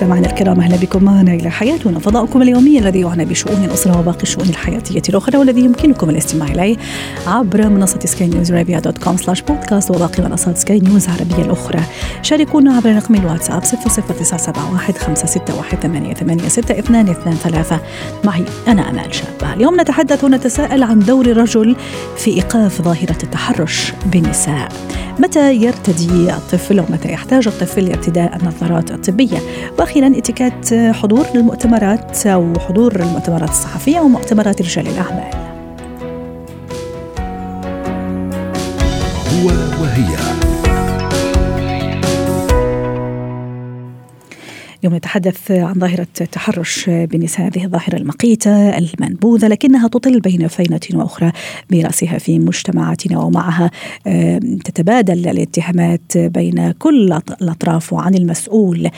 مستمعينا الكرام أهلا بكم. معنا إلى حياتنا فضاؤكم اليومي الذي يعنى بشؤون الأسرة وباقي الشؤون الحياتية الأخرى والذي يمكنكم الاستماع إليه عبر منصة سكاي نيوز عربيه dot com slash بودكاست وباقي منصات سكاي نيوز العربية الأخرى. شاركونا عبر رقم الواتساب 00971 561 886223 معي أنا آمال شابه اليوم نتحدث ونتساءل عن دور الرجل في إيقاف ظاهرة التحرش بالنساء. متى يرتدي الطفل أو متى يحتاج الطفل لارتداء النظارات الطبية؟ وأخيرا إتيكيت حضور المؤتمرات أو حضور المؤتمرات الصحفية ومؤتمرات رجال الأعمال. هو وهي. اليوم نتحدث عن ظاهرة التحرش بالنساء هذه الظاهرة المقيتة المنبوذة لكنها تطل بين فينة وأخرى برأسها في مجتمعاتنا ومعها تتبادل الاتهامات بين كل الأطراف وعن المسؤول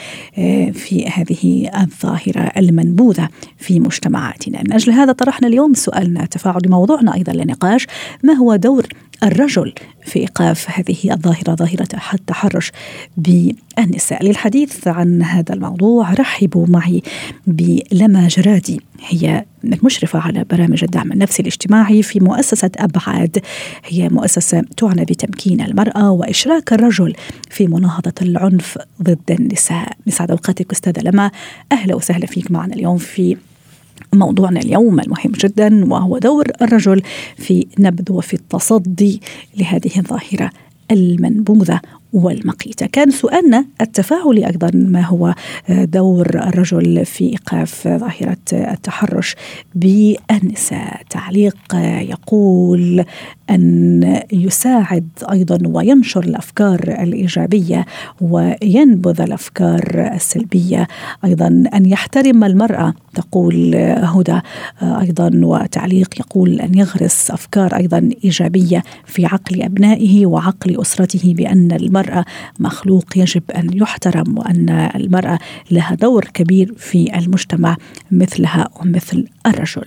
في هذه الظاهرة المنبوذة في مجتمعاتنا. من أجل هذا طرحنا اليوم سؤالنا تفاعل موضوعنا أيضا للنقاش ما هو دور الرجل في إيقاف هذه الظاهرة ظاهرة التحرش بالنساء. للحديث عن هذا الموضوع رحبوا معي بلما جرادي. هي المشرفة على برامج الدعم النفسي الاجتماعي في مؤسسة أبعاد. هي مؤسسة تعنى بتمكين المرأة وإشراك الرجل في مناهضة العنف ضد النساء. نسعد أوقاتك أستاذة لما. أهلا وسهلا فيك معنا اليوم في موضوعنا اليوم المهم جدا وهو دور الرجل في نبذ وفي التصدي لهذه الظاهرة المنبوذة والمقيتة. كان سؤالنا التفاعلي أيضا ما هو دور الرجل في إيقاف ظاهرة التحرش بالنساء؟ تعليق يقول أن يساعد أيضا وينشر الأفكار الإيجابية وينبذ الأفكار السلبية. أيضا أن يحترم المرأة تقول هدى. أيضا وتعليق يقول أن يغرس أفكار أيضا إيجابية في عقل أبنائه وعقل أسرته بأن المرأة مخلوق يجب أن يحترم وأن المرأة لها دور كبير في المجتمع مثلها ومثل الرجل.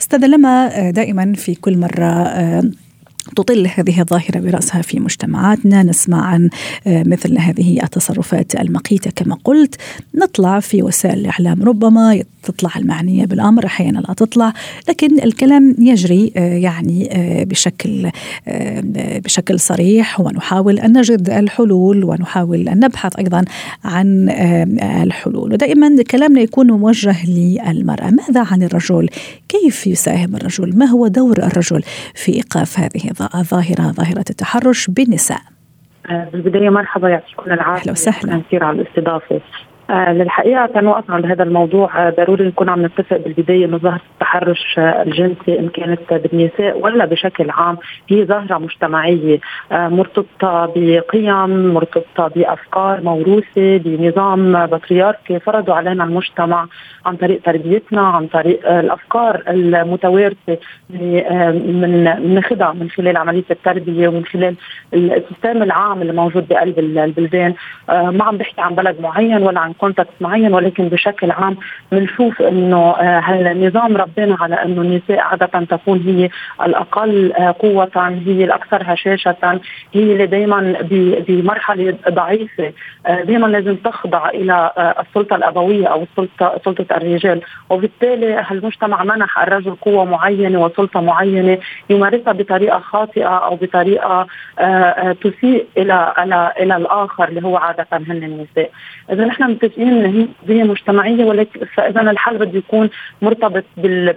أستاذ لما دائما في كل مرة تطل هذه الظاهرة برأسها في مجتمعاتنا. نسمع عن مثل هذه التصرفات المقيتة كما قلت. نطلع في وسائل الإعلام. ربما تطلع المعنية بالأمر أحيانا لا تطلع لكن الكلام يجري يعني بشكل بشكل صريح ونحاول أن نجد الحلول ونحاول أن نبحث أيضا عن الحلول. ودائما كلامنا يكون موجه للمرأة. ماذا عن الرجل؟ كيف يساهم الرجل؟ ما هو دور الرجل في إيقاف هذه الظاهرة ظاهرة التحرش بالنساء؟ بالبداية مرحبا يعطيكم العافية. أهلا وسهلا. كثير على الاستضافة. آه للحقيقة تنوقف عند هذا الموضوع. آه ضروري نكون عم نتفق بالبداية إنه ظاهرة التحرش آه الجنسي إن كانت بالنساء ولا بشكل عام هي ظاهرة مجتمعية. مرتبطة بقيم مرتبطة بأفكار موروثة بنظام بطريركي. فرضوا علينا المجتمع عن طريق تربيتنا عن طريق الأفكار المتوارثة من ناخذها من خلال عملية التربية ومن خلال ال system العام اللي موجود بقلب البلدان. ما عم بحكي عن بلد معين ولا عن context معين ولكن بشكل عام بنشوف إنه هالنظام ربانا على إنه النساء عادة تكون هي الأقل قوة هي الاكثر هشاشه هي اللي دائما بمرحلة ضعيفة دائما لازم تخضع إلى السلطة الأبوية أو السلطة سلطة الرجال. وبالتالي هالمجتمع منح الرجل قوة معينة وسلطة معينة يمارسها بطريقة خاطئة أو بطريقة تسيء إلى إلى إلى الآخر اللي هو عادة هن النساء. اذا نحن متفقين إن هي مجتمعية ولكن فاذا الحل بده يكون مرتبط بال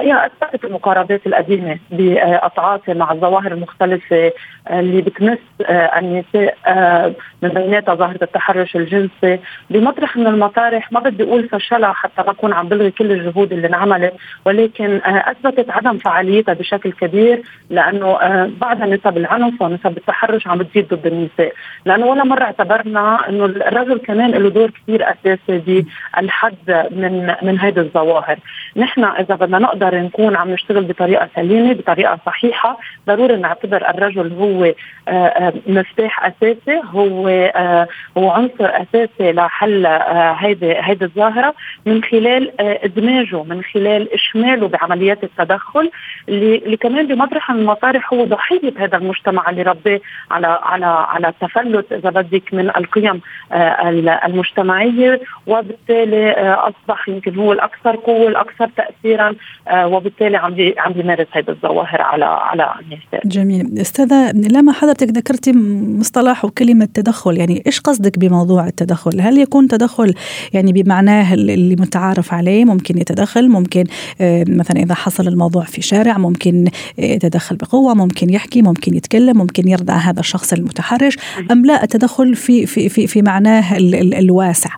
الحقيقة اثبتت المقاربات القديمة بالتعاطي مع الظواهر المختلفة اللي بتمس النساء من بيناتها ظاهرة التحرش الجنسي. بمطرح من المطارح ما بدي أقول فشلها حتى ما أكون عم بلغي كل الجهود اللي انعملت ولكن أثبتت عدم فعاليتها بشكل كبير لأنه بعدها نسب العنف ونسب التحرش عم بتزيد ضد النساء. لأنه ولا مرة اعتبرنا إنه الرجل كمان له دور كثير أساسي بالحد من من هذه الظواهر. نحن إذا بدنا نقدر نقدر نكون عم نشتغل بطريقة سليمة بطريقة صحيحة. ضروري نعتبر الرجل هو مفتاح أساسي هو هو عنصر أساسي لحل هيدي هيدي الظاهرة. من خلال إدماجه من خلال إشماله بعمليات التدخل اللي, كمان بمطرح من المطارح هو ضحية هذا المجتمع اللي رباه على على على التفلت إذا بدك من القيم المجتمعية. وبالتالي أصبح يمكن هو الأكثر قوة الأكثر تاثيرا وبالتالي عم عم بيمارس هذه الظواهر على على النساء. جميل، أستاذة لما حضرتك ذكرتي مصطلح وكلمة تدخل، يعني إيش قصدك بموضوع التدخل؟ هل يكون تدخل يعني بمعناه اللي متعارف عليه ممكن يتدخل، ممكن آه، مثلا إذا حصل الموضوع في شارع ممكن يتدخل بقوة، ممكن يحكي، ممكن يتكلم، ممكن يردع هذا الشخص المتحرش، أم لا التدخل في في في في معناه الواسع؟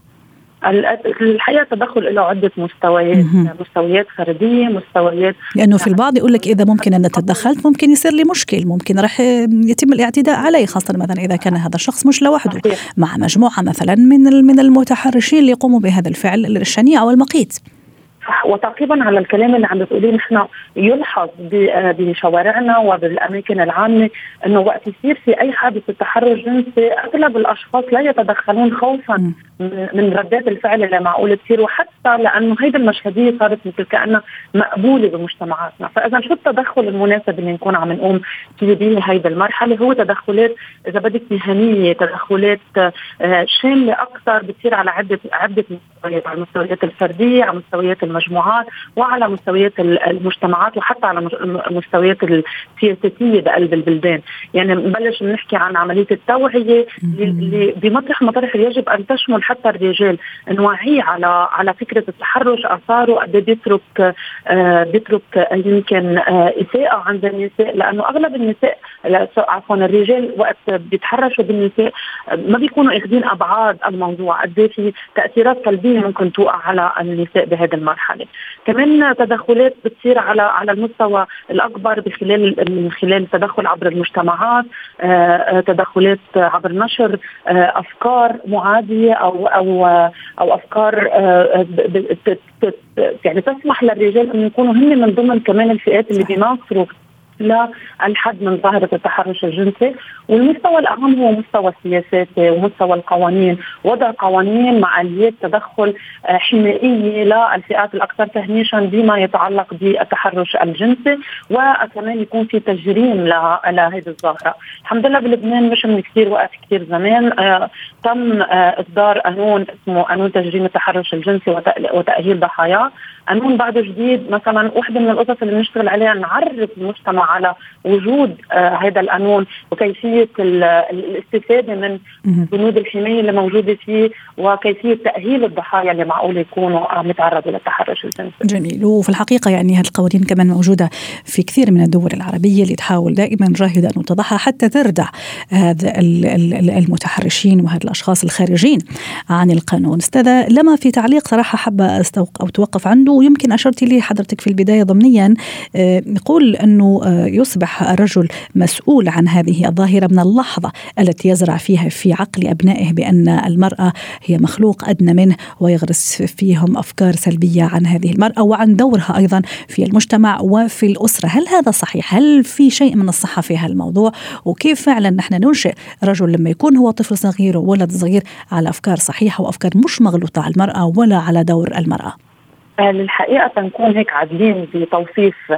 الحقيقة التدخل له عدة مستويات مستويات فرديه مستويات لأنه في البعض يقول لك إذا ممكن أنا تدخلت ممكن يصير لي مشكل ممكن راح يتم الاعتداء علي خاصة مثلا إذا كان هذا الشخص مش لوحده. مع مجموعة مثلا من من المتحرشين اللي يقوموا بهذا الفعل الشنيع أو المقيت صح وتعقيبا على الكلام اللي عم بتقوليه نحن يلحظ بشوارعنا وبالأماكن العامة إنه وقت يصير في أي حادث تحرش جنسي أغلب الأشخاص لا يتدخلون خوفا. من ردات الفعل اللي معقول تصير وحتى لأنه هيدي المشهدية صارت مثل كأنها مقبولة بمجتمعاتنا، فإذا شو التدخل المناسب اللي نكون عم نقوم فيه بهيدي المرحلة؟ هو تدخلات إذا بدك مهنية، تدخلات آه، شاملة أكثر بتصير على عدة عدة مستويات، على المستويات الفردية، على مستويات المجموعات وعلى مستويات المجتمعات وحتى على المستويات السياسية بقلب البلدان، يعني نبلش نحكي عن عملية التوعية اللي بمطرح مطارح يجب أن تشمل حتى الرجال نوعيه على على فكرة التحرش آثاره قد إيه بيترك آه بيترك يمكن آه إساءة عند النساء لأنه أغلب النساء عفوا الرجال وقت بيتحرشوا بالنساء ما بيكونوا اخذين أبعاد الموضوع قد إيه في تأثيرات سلبية ممكن توقع على النساء بهذه المرحلة. كمان تدخلات بتصير على على المستوى الأكبر بخلال من خلال التدخل عبر المجتمعات آه, تدخلات عبر نشر أفكار معادية أو أو أفكار آه، آه، يعني تسمح للرجال أن يكونوا هم من ضمن كمان الفئات اللي بيناصروا للحد من ظاهرة التحرش الجنسي والمستوى الأهم هو مستوى السياسات ومستوى القوانين. وضع قوانين مع آليات تدخل آه، حمائية للفئات الأكثر تهميشا بما يتعلق بالتحرش الجنسي وكمان يكون في تجريم لهذه الظاهرة. الحمد لله بلبنان مش من كثير وقت كثير زمان آه تم آه إصدار قانون اسمه قانون تجريم التحرش الجنسي وتأهيل ضحاياه قانون بعد جديد مثلا وحده من القصص اللي بنشتغل عليها نعرف المجتمع على وجود آه هذا القانون وكيفية الاستفادة من بنود الحماية اللي موجودة فيه وكيفية تأهيل الضحايا اللي معقول يكونوا عم يتعرضوا للتحرش الجنسي. جميل وفي الحقيقة يعني هذه القوانين كمان موجودة في كثير من الدول العربية اللي تحاول دائما جاهده أن تضعها حتى تردع هذا المتحرشين وهذا الأشخاص الخارجين عن القانون. أستاذة لما في تعليق صراحة حابه استوق أو توقف عنده ويمكن اشرتي لي حضرتك في البداية ضمنيا آه، يقول أنه آه، يصبح الرجل مسؤول عن هذه الظاهرة من اللحظة التي يزرع فيها في عقل أبنائه بأن المرأة هي مخلوق أدنى منه ويغرس فيهم أفكار سلبية عن هذه المرأة وعن دورها أيضا في المجتمع وفي الأسرة، هل هذا صحيح؟ هل في شيء من الصحة في هذا الموضوع؟ وكيف فعلا نحن ننشئ رجل لما يكون هو طفل صغير وولد صغير على أفكار صحيحة وأفكار مش مغلوطة على المرأة ولا على دور المرأة؟ للحقيقة تنكون هيك عادلين بتوصيف آه،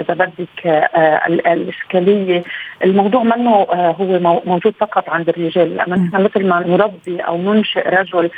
إذا بدك آه، الإشكالية. الموضوع منه آه، هو موجود فقط عند الرجال لما نحن مثل ما نربي أو ننشئ رجل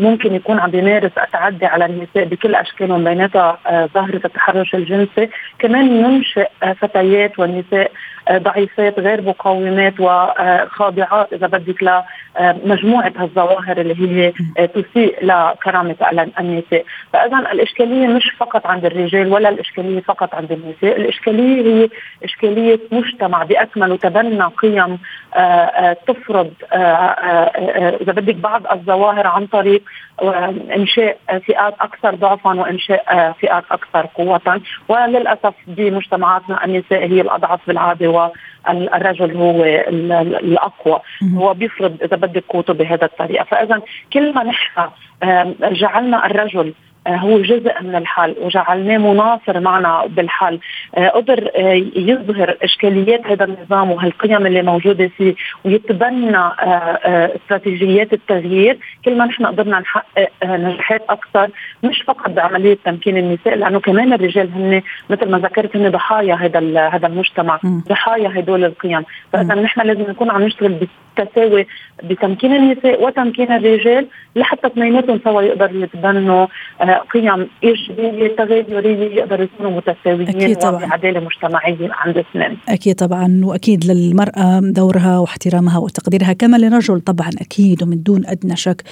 ممكن يكون عم بيمارس التعدي على النساء بكل أشكالهم بيناتها ظاهرة التحرش الجنسي. كمان ننشئ فتيات والنساء ضعيفات غير مقاومات وخاضعات إذا بدك لمجموعة الظواهر اللي هي تسيء لكرامة النساء فاذا الإشكالية مش فقط عند الرجال ولا الإشكالية فقط عند النساء الإشكالية هي إشكالية مجتمع باكمله تبنى قيم آه، آه، تفرض آه، إذا بدك بعض الظواهر عن طريق إنشاء فئات أكثر ضعفا وإنشاء فئات أكثر قوة. وللأسف بمجتمعاتنا النساء هي الأضعف بالعادة والرجل هو الأقوى. هو بيفرض إذا بدك قوته بهذا الطريقة. فإذا كل ما نحن جعلنا الرجل هو جزء من الحل وجعلناه مناصر معنا بالحل قدر يظهر إشكاليات هذا النظام وهالقيم اللي موجودة فيه ويتبنى استراتيجيات التغيير. كل ما نحن قدرنا نحقق نجاحات أكثر مش فقط بعملية تمكين النساء لأنه كمان الرجال هن مثل ما ذكرت هن ضحايا هذا هذا المجتمع. ضحايا هدول القيم. فإذا نحن لازم نكون عم نشتغل بالتساوي بتمكين النساء وتمكين الرجال لحتى اثنيناتهم سوا يقدروا يتبنوا آه، قيم ايجابيه تغيريه يقدروا يكونوا متساويين وبعداله مجتمعية عند اثنين. أكيد طبعا وأكيد للمرأة دورها واحترامها وتقديرها كما للرجل طبعا أكيد ومن دون أدنى شك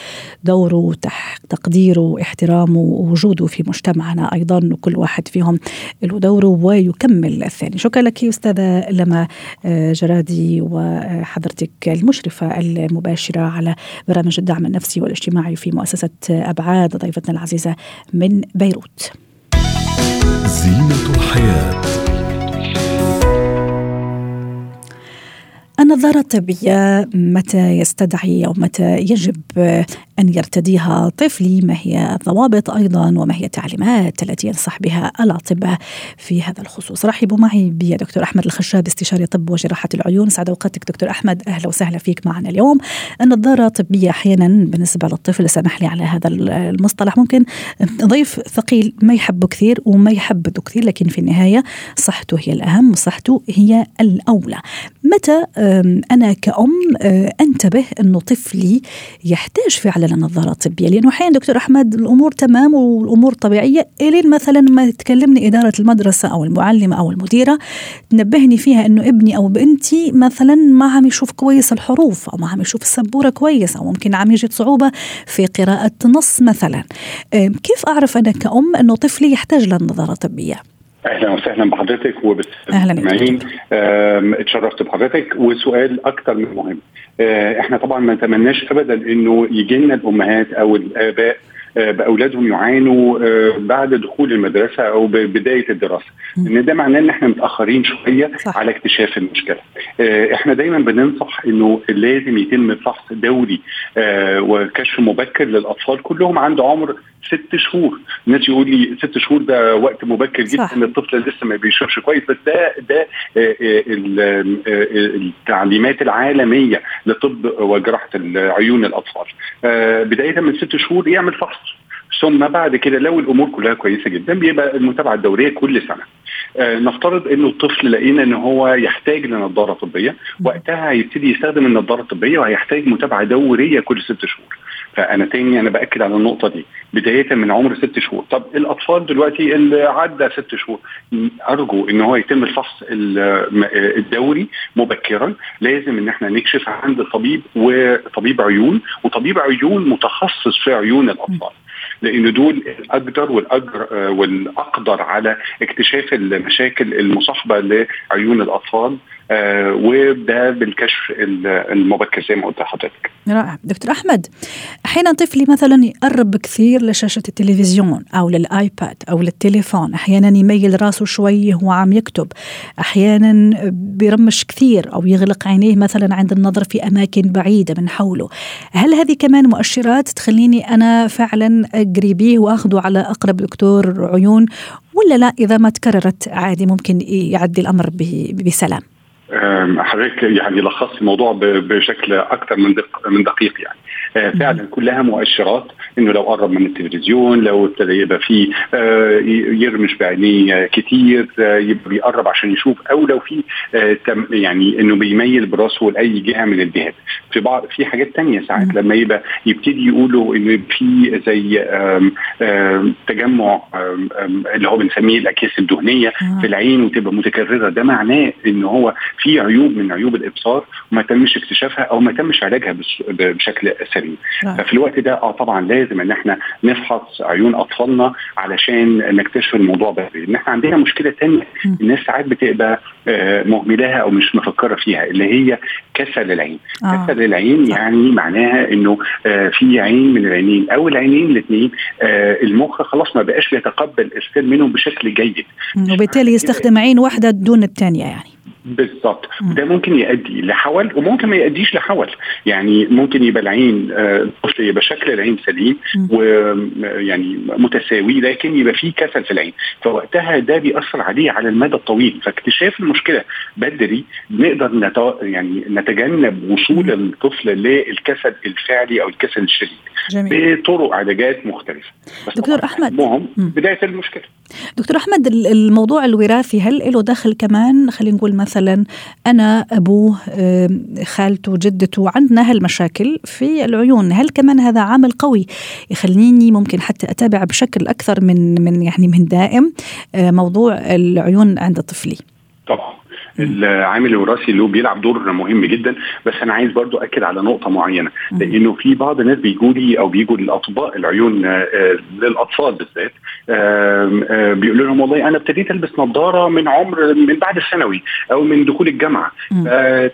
دوره وتقديره واحترامه ووجوده في مجتمعنا أيضا وكل واحد فيهم له دوره ويكمل الثاني. شكرا لك أستاذة لما آه، جرادي وحضرتك المشرفة المباشرة على برامج الدعم النفسي والاجتماعي في مؤسسة أبعاد ضيفتنا العزيزة من بيروت. زينة الحياة النظارة الطبية متى يستدعي أو متى يجب أن يرتديها طفلي ما هي الضوابط أيضا وما هي التعليمات التي ينصح بها الأطباء في هذا الخصوص. رحبوا معي بدكتور أحمد الخشاب استشاري طب وجراحة العيون. سعد أوقاتك دكتور أحمد أهلا وسهلا فيك معنا اليوم. النظارة الطبية أحيانا بالنسبة للطفل سمح لي على هذا المصطلح ممكن ضيف ثقيل ما يحبه كثير وما يحبده كثير لكن في النهاية صحته هي الأهم وصحته هي الأولى. متى أنا كأم أنتبه أنه طفلي يحتاج فعلا لنظارة طبية لأنه أحيانا دكتور أحمد الأمور تمام والأمور طبيعية إلين مثلا ما تكلمني إدارة المدرسة أو المعلمة أو المديرة تنبهني فيها أنه ابني أو بنتي مثلا ما عم يشوف كويس الحروف أو ما عم يشوف السبورة كويس أو ممكن عم يجد صعوبة في قراءة نص مثلا كيف أعرف أنا كأم أنه طفلي يحتاج للنظارة الطبية؟ أهلا وسهلا بحضرتك وبالمستمعين اتشرفت بحضرتك. وسؤال أكثر من مهم. آه، إحنا طبعا ما نتمناش ابدا إنه يجي لنا الأمهات أو الآباء آه، بأولادهم يعانوا آه، بعد دخول المدرسة أو بداية الدراسة. إن ده معناه إن إحنا متأخرين شوية صح. على اكتشاف المشكلة. إحنا دايما بننصح إنه لازم يتم فحص دوري وكشف مبكر للأطفال. كلهم عند عمر ست شهور. الناس يقول لي ست شهور ده وقت مبكر جدا ان الطفل لسه ما بيشوفش كويس. بس ده ده آه، آه، آه، التعليمات العالمية لطب وجراحة عيون الأطفال. بداية من ست شهور يعمل فحص. ثم بعد كده لو الأمور كلها كويسة جدا بيبقى المتابعة الدورية كل سنة. آه نفترض إنه الطفل لقينا إن هو يحتاج لنظارة طبية. وقتها هيبتدي يستخدم النظارة الطبية وهيحتاج متابعة دورية كل ست شهور. فأنا تاني أنا بأكد على النقطة دي. بداية من عمر ست شهور. طب الأطفال دلوقتي اللي عدى ست شهور أرجو إن هو يتم الفحص الدوري مبكرا. لازم إن إحنا نكشف عند طبيب وطبيب عيون وطبيب عيون متخصص في عيون الأطفال. لأن دول الأقدر والاجر آه، والأقدر على اكتشاف المشاكل المصاحبة لعيون الأطفال آه وده بالكشف المبكر زي ما قلت لحضرتك. رائع، دكتور أحمد أحيانا طفلي مثلا يقرب كثير لشاشة التلفزيون أو للآيباد أو للتليفون، أحيانا يميل راسه شوي وهو عم يكتب، أحيانا بيرمش كثير أو يغلق عينيه مثلا عند النظر في أماكن بعيدة من حوله. هل هذه كمان مؤشرات تخليني أنا فعلا اجري به واخذه على أقرب دكتور عيون ولا لا؟ إذا ما تكررت عادي ممكن يعدي الأمر بسلام؟ حضرتك يعني لخصت الموضوع بشكل أكثر من دق من دقيق يعني. آه، فعلا كلها مؤشرات. إنه لو قرب من التلفزيون لو ابتدى يبقى فيه آه، يرمش بعينيه كتير آه، يبقى بيقرب عشان يشوف أو لو في يعني إنه بيميل براسه لأي جهة من الجهات. في بعض في حاجات تانية ساعات لما يبقى يبتدي يقولوا إنه في زي آم آم تجمع آم اللي هو بنسميه الأكياس الدهنية في العين وتبقى متكررة. ده معناه إن هو في عيوب من عيوب الإبصار وما تمش اكتشافها أو ما تمش علاجها بشكل سليم. ففي الوقت ده آه طبعا لازم إن إحنا نفحص عيون أطفالنا علشان نكتشف الموضوع بدري إن إحنا عندنا مشكلة ثانية الناس ساعات بتبقى آه، مهملها أو مش مفكرة فيها اللي هي كسل العين. آه. كسل العين يعني معناها إنه آه، في عين من العينين. أو العينين الاثنين آه، المخ خلاص ما بقاش بيتقبل ارسال منهم بشكل جيد. وبالتالي يستخدم عين واحدة دون الثانية يعني. بالظبط ده ممكن يؤدي لحول وممكن ما يؤديش لحول يعني ممكن يبقى العين الطفل يبقى شكل العين سليم ويعني متساوي لكن يبقى فيه كسل في العين. فوقتها ده بيأثر عليه على المدى الطويل. فاكتشاف المشكلة بدري نقدر نت... يعني نتجنب وصول الطفل للكسل الفعلي أو الكسل الشديد جميل. بطرق علاجات مختلفة. دكتور أحمد بداية المشكلة. دكتور أحمد الموضوع الوراثي هل له دخل كمان؟ خلينا نقول مثلا أنا أبوه خالته جدته عندنا هالمشاكل في العيون. هل كمان هذا عامل قوي يخليني ممكن حتى أتابع بشكل أكثر من من يعني من دائم موضوع العيون عند طفلي؟ طبعا. العامل الوراثي اللي هو بيلعب دور مهم جدا. بس أنا عايز برضو أكد على نقطة معينة لأنه في بعض الناس بيجوا لي أو بيجوا لاطباء العيون للأطفال بالذات بيقولوا لهم والله أنا ابتديت ألبس نظارة من عمر من بعد الثانوي أو من دخول الجامعة.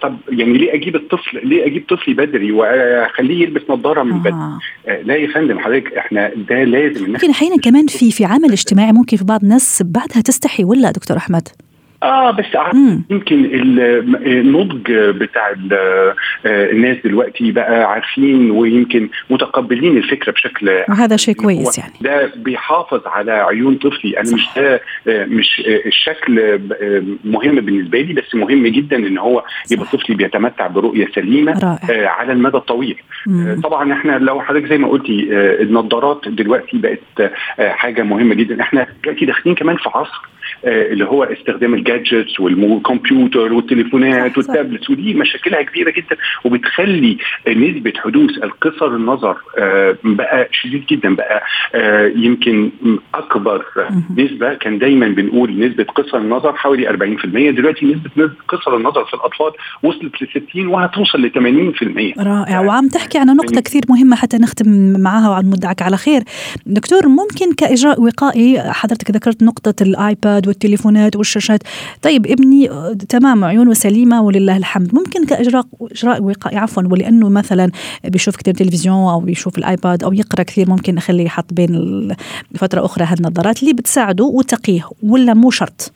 طب يعني ليه أجيب الطفل ليه أجيب طفلي بدري وأخليه يلبس نظارة من بدري؟ لا يا فندم حضرتك إحنا ده لازم ممكن أحيانا كمان في في عامل اجتماعي ممكن في بعض الناس بعدها تستحي ولا دكتور أحمد؟ آه بس يمكن النضج بتاع الناس دلوقتي بقى عارفين ويمكن متقبلين الفكرة بشكل وهذا شيء كويس يعني. ده بيحافظ على عيون طفلي. أنا مش ده مش الشكل مهم بالنسبة لي بس مهم جدا إن هو يبقى طفلي بيتمتع برؤية سليمة رائع. على المدى الطويل. مم. طبعا إحنا لو حضرتك زي ما قلتي النظارات دلوقتي بقت حاجة مهمة جدا. إحنا دلوقتي داخلين كمان في عصر اللي هو استخدام ال gadgets والكمبيوتر والتليفونات وال tablets ودي مشاكلها كبيرة جدا وبتخلي نسبة حدوث القصر النظر بقى شديد جدا بقى يمكن أكبر نسبة كان دايما بنقول نسبة قصر النظر حوالي 40% دلوقتي نسبة قصر النظر في الأطفال وصلت ل 60 وهتوصل ل 80% رائع وعم تحكي عن نقطة كثير مهمة حتى نختم معها وعن مدعك على خير. دكتور ممكن كإجراء وقائي حضرتك ذكرت نقطة الآيباد والتليفونات والشاشات طيب ابني تمام عيونه سليمه ولله الحمد. ممكن كإجراء إجراء وقائي عفوا ولأنه مثلا بيشوف كثير تلفزيون أو بيشوف الآيباد أو يقرأ كثير ممكن أخليه يحط بين فترة أخرى هالنظارات. اللي بتساعده وتقيه ولا مو شرط؟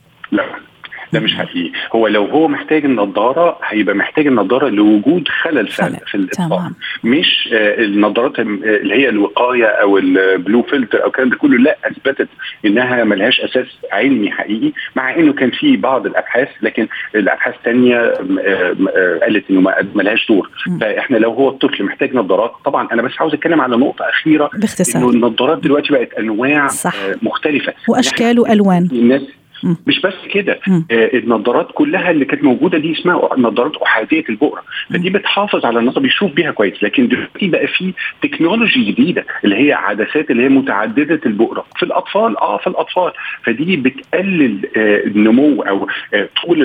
ده مش حقيقي. هو لو هو محتاج النضارة هيبقى محتاج النضارة لوجود خلل فعلا في الإطفاء. مش آه النضارات اللي هي الوقاية أو البلو فلتر أو الكلام ده كله لا أثبتت إنها ملهاش أساس علمي حقيقي مع إنه كان في بعض الأبحاث لكن الأبحاث الثانية آه قالت إنه ملهاش دور. فإحنا لو هو الطفل محتاج نظارات طبعا أنا بس عاوز أتكلم على نقطة أخيرة باختصار. إنه النظارات دلوقتي بقت أنواع صح. آه مختلفة. وأشكال وألوان. الناس مش بس كده. آه النظارات كلها اللي كانت موجودة دي اسمها نظارات أحادية البؤرة. فدي بتحافظ على النظر بيشوف بيها كويس. لكن دلوقتي بقى في technology جديدة اللي هي عدسات اللي هي متعددة البؤرة. في الأطفال آه في الأطفال. فدي بتقلل آه النمو أو آه طول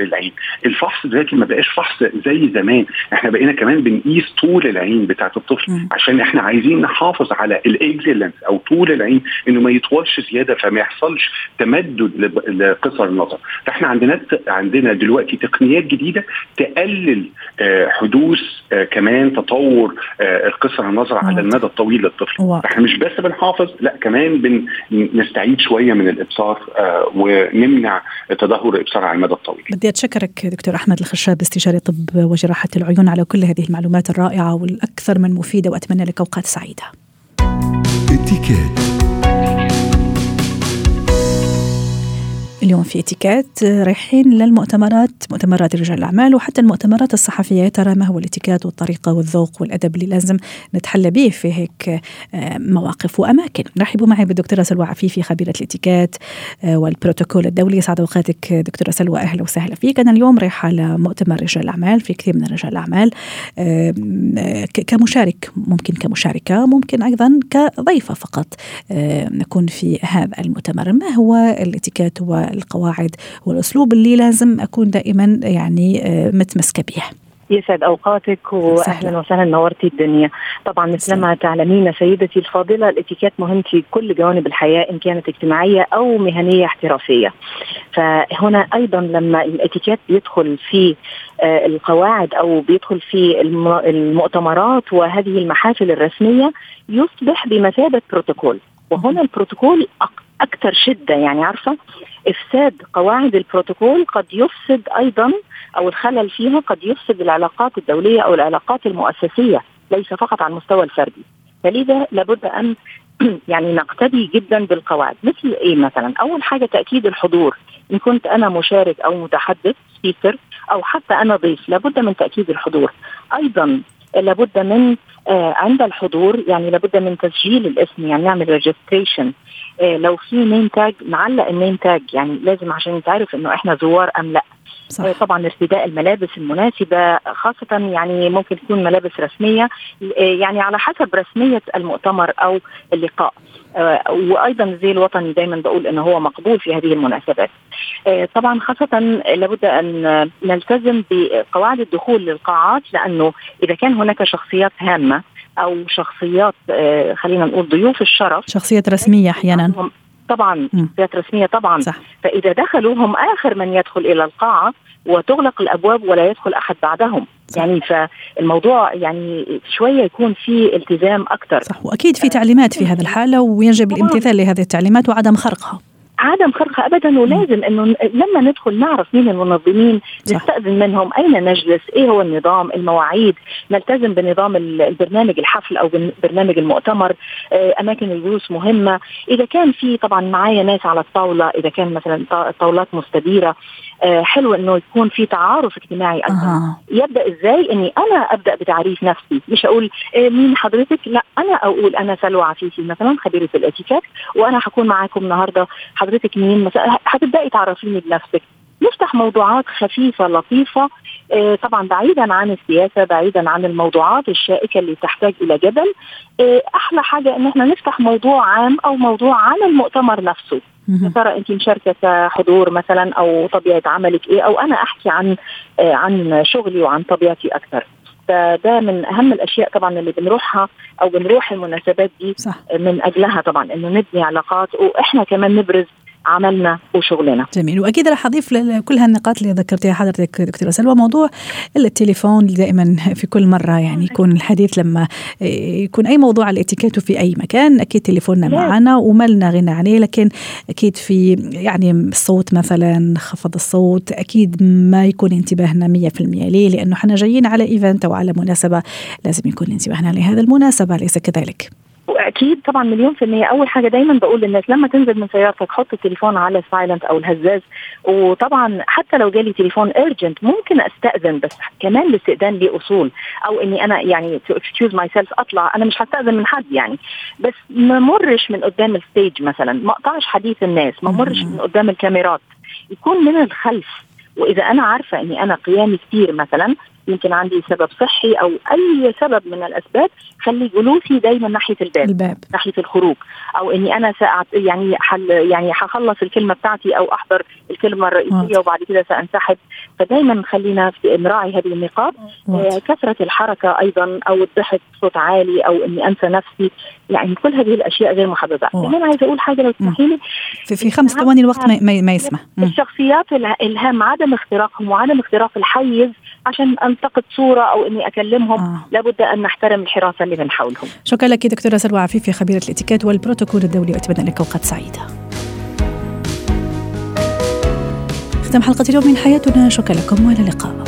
العين. الفحص دلوقتي ما بقاش فحص زي زمان. إحنا بقينا كمان بنقيس طول العين بتاعت الطفل م. عشان إحنا عايزين نحافظ على ال axial length أو طول العين إنه ما يطولش زيادة فما يحصلش تمدد لقصر النظر فاحنا عندنا عندنا دلوقتي تقنيات جديدة تقلل حدوث كمان تطور القصر النظر على المدى الطويل للطفل. فاحنا مش بس بنحافظ لا كمان بنستعيد شوية من الإبصار ونمنع تدهور الإبصار على المدى الطويل. بدي أتشكرك دكتور أحمد الخشاب استشاري طب وجراحة العيون على كل هذه المعلومات الرائعة والأكثر من مفيدة وأتمنى لك أوقات سعيدة. اتكات اليوم في اتيكات رايحين للمؤتمرات مؤتمرات رجال الأعمال وحتى المؤتمرات الصحفية. ترى ما هو الاتيكات والطريقة والذوق والأدب اللي لازم نتحلى به في هيك مواقف وأماكن. رحبوا معي بالدكتورة سلوى عفيفي خبيرة الاتيكات والبروتوكول الدولي. سعد أوقاتك دكتورة سلوى. أهلا وسهلا فيك. أنا اليوم رايحة لمؤتمر رجال الأعمال في كثير من رجال الأعمال كمشارك ممكن كمشاركة ممكن أيضا كضيفة فقط نكون في هذا المؤتمر. ما هو الاتيكات القواعد والأسلوب اللي لازم أكون دائما يعني متمسكة به يسعد أوقاتك واهلا وسهلا نورتي الدنيا. طبعا مثل ما تعلمين سيدتي الفاضلة الإتيكيت مهم في كل جوانب الحياة إن كانت اجتماعية أو مهنية احترافية. فهنا أيضا لما الإتيكيت بيدخل في القواعد أو بيدخل في المؤتمرات وهذه المحافل الرسمية يصبح بمثابة بروتوكول. وهنا البروتوكول أكثر شدة يعني عارفة؟ إفساد قواعد البروتوكول قد يفسد أيضا أو الخلل فيها قد يفسد العلاقات الدولية أو العلاقات المؤسسية ليس فقط على المستوى الفردي. فلذا لابد أن يعني نقتدي جدا بالقواعد. مثل إيه مثلا؟ أول حاجة تأكيد الحضور. إن كنت أنا مشارك أو متحدث speaker أو حتى أنا ضيف لابد من تأكيد الحضور. أيضا لابد من عند الحضور يعني لابد من تسجيل الاسم يعني نعمل registration آه لو في name tag نعلق ال name tag يعني لازم عشان يتعرف إنه إحنا زوار أم لأ. صح. آه طبعا ارتداء الملابس المناسبة خاصة يعني ممكن تكون ملابس رسمية آه يعني على حسب رسمية المؤتمر أو اللقاء. آه وأيضا الزي الوطني دايما بقول إنه هو مقبول في هذه المناسبات. آه طبعا خاصة لابد أن نلتزم بقواعد الدخول للقاعات لأنه إذا كان هناك شخصيات هامة أو شخصيات آه خلينا نقول ضيوف الشرف. شخصيات رسمية أحيانا. طبعا شخصيات رسمية طبعا. صح. فإذا دخلوا هم آخر من يدخل إلى القاعة وتغلق الأبواب ولا يدخل أحد بعدهم. صح. يعني فالموضوع يعني شوية يكون في التزام أكثر صح. وأكيد في تعليمات في هذه الحالة ويجب الامتثال لهذه التعليمات وعدم خرقها. عدم خرقها ابدا ولازم إنه لما ندخل نعرف مين المنظمين نستأذن منهم أين نجلس إيه هو النظام المواعيد. نلتزم بنظام البرنامج الحفل أو برنامج المؤتمر أماكن الجلوس مهمة. إذا كان في طبعا معايا ناس على الطاولة إذا كان مثلا طاولات مستديرة حلو إنه يكون في تعارف اجتماعي أيضا أه. يبدأ إزاي؟ إني أنا أبدأ بتعريف نفسي. مش أقول مين حضرتك؟ لا أنا أقول أنا سلوى عفيفي مثلا خبيرة الاتيكيت وأنا هكون معاكم النهارده حضرتك مين مثلا هتبدأي تعرفيني بنفسك. نفتح موضوعات خفيفة لطيفة. آه طبعا بعيدا عن السياسة بعيدا عن الموضوعات الشائكة اللي تحتاج إلى جدل. آه أحلى حاجة إن إحنا نفتح موضوع عام أو موضوع عن المؤتمر نفسه. يا ترى انت مشاركة كحضور مثلا أو طبيعة عملك إيه؟ أو أنا أحكي عن آه عن شغلي وعن طبيعتي أكثر. فده من أهم الأشياء طبعا اللي بنروحها أو بنروح المناسبات دي صح. من أجلها طبعا إنه نبني علاقات. وإحنا كمان نبرز عملنا وشغلنا. جميل. وأكيد رح أضيف كل هالنقاط اللي ذكرتيها حضرتك دكتورة سلوى موضوع التليفون دائما في كل مرة يعني يكون الحديث لما يكون أي موضوع على الاتيكيت في أي مكان أكيد تليفوننا معنا وما لنا غنى عليه. لكن أكيد في يعني الصوت مثلا خفض الصوت أكيد ما يكون انتباهنا 100% ليه؟ لأنه إحنا جايين على إيفنت أو على مناسبة لازم يكون انتباهنا لهذا المناسبة أليس كذلك؟ واكيد طبعا مليون في المية. أول حاجة دايما بقول للناس لما تنزل من سيارتك حط التليفون على silent أو الهزاز. وطبعا حتى لو جالي تليفون urgent ممكن أستأذن بس كمان الاستئذان ليه اصول أو إني أنا يعني excuse myself أطلع. أنا مش هستأذن من حد يعني. بس ما مرش من قدام ال stage مثلا. ما أقطعش حديث الناس. ما مرش من قدام الكاميرات. يكون من الخلف. وإذا أنا عارفة إني أنا قيامي كتير مثلا يمكن عندي سبب صحي أو أي سبب من الأسباب خلي جلوسي دايما ناحية الباب, الباب. ناحية الخروج. أو إني أنا سأعت يعني حل يعني هخلص الكلمة بتاعتي أو أحضر الكلمة الرئيسية وبعد كده سأنسحب. فدايما خلينا نراعي هذه النقاط. آه كثرة الحركة أيضا أو الضحك بصوت عالي أو إني أنسى نفسي. يعني كل هذه الأشياء غير محببة. كمان عايزة أقول حاجة لو تسمحي لي في, في خمس ثواني الوقت ما, ما يسمح. الشخصيات الهام عدم اختراقهم وعدم اختراق الحيز عشان انتقد صورة أو إني أكلمهم آه. لابد أن نحترم الحراسة اللي من حولهم شكرا لك دكتورة سلوى عفيفي خبيرة الإتيكيت والبروتوكول الدولي وأتمنى لك أوقات سعيدة. ختام حلقة اليوم من حياتنا. شكرا لكم وإلى اللقاء.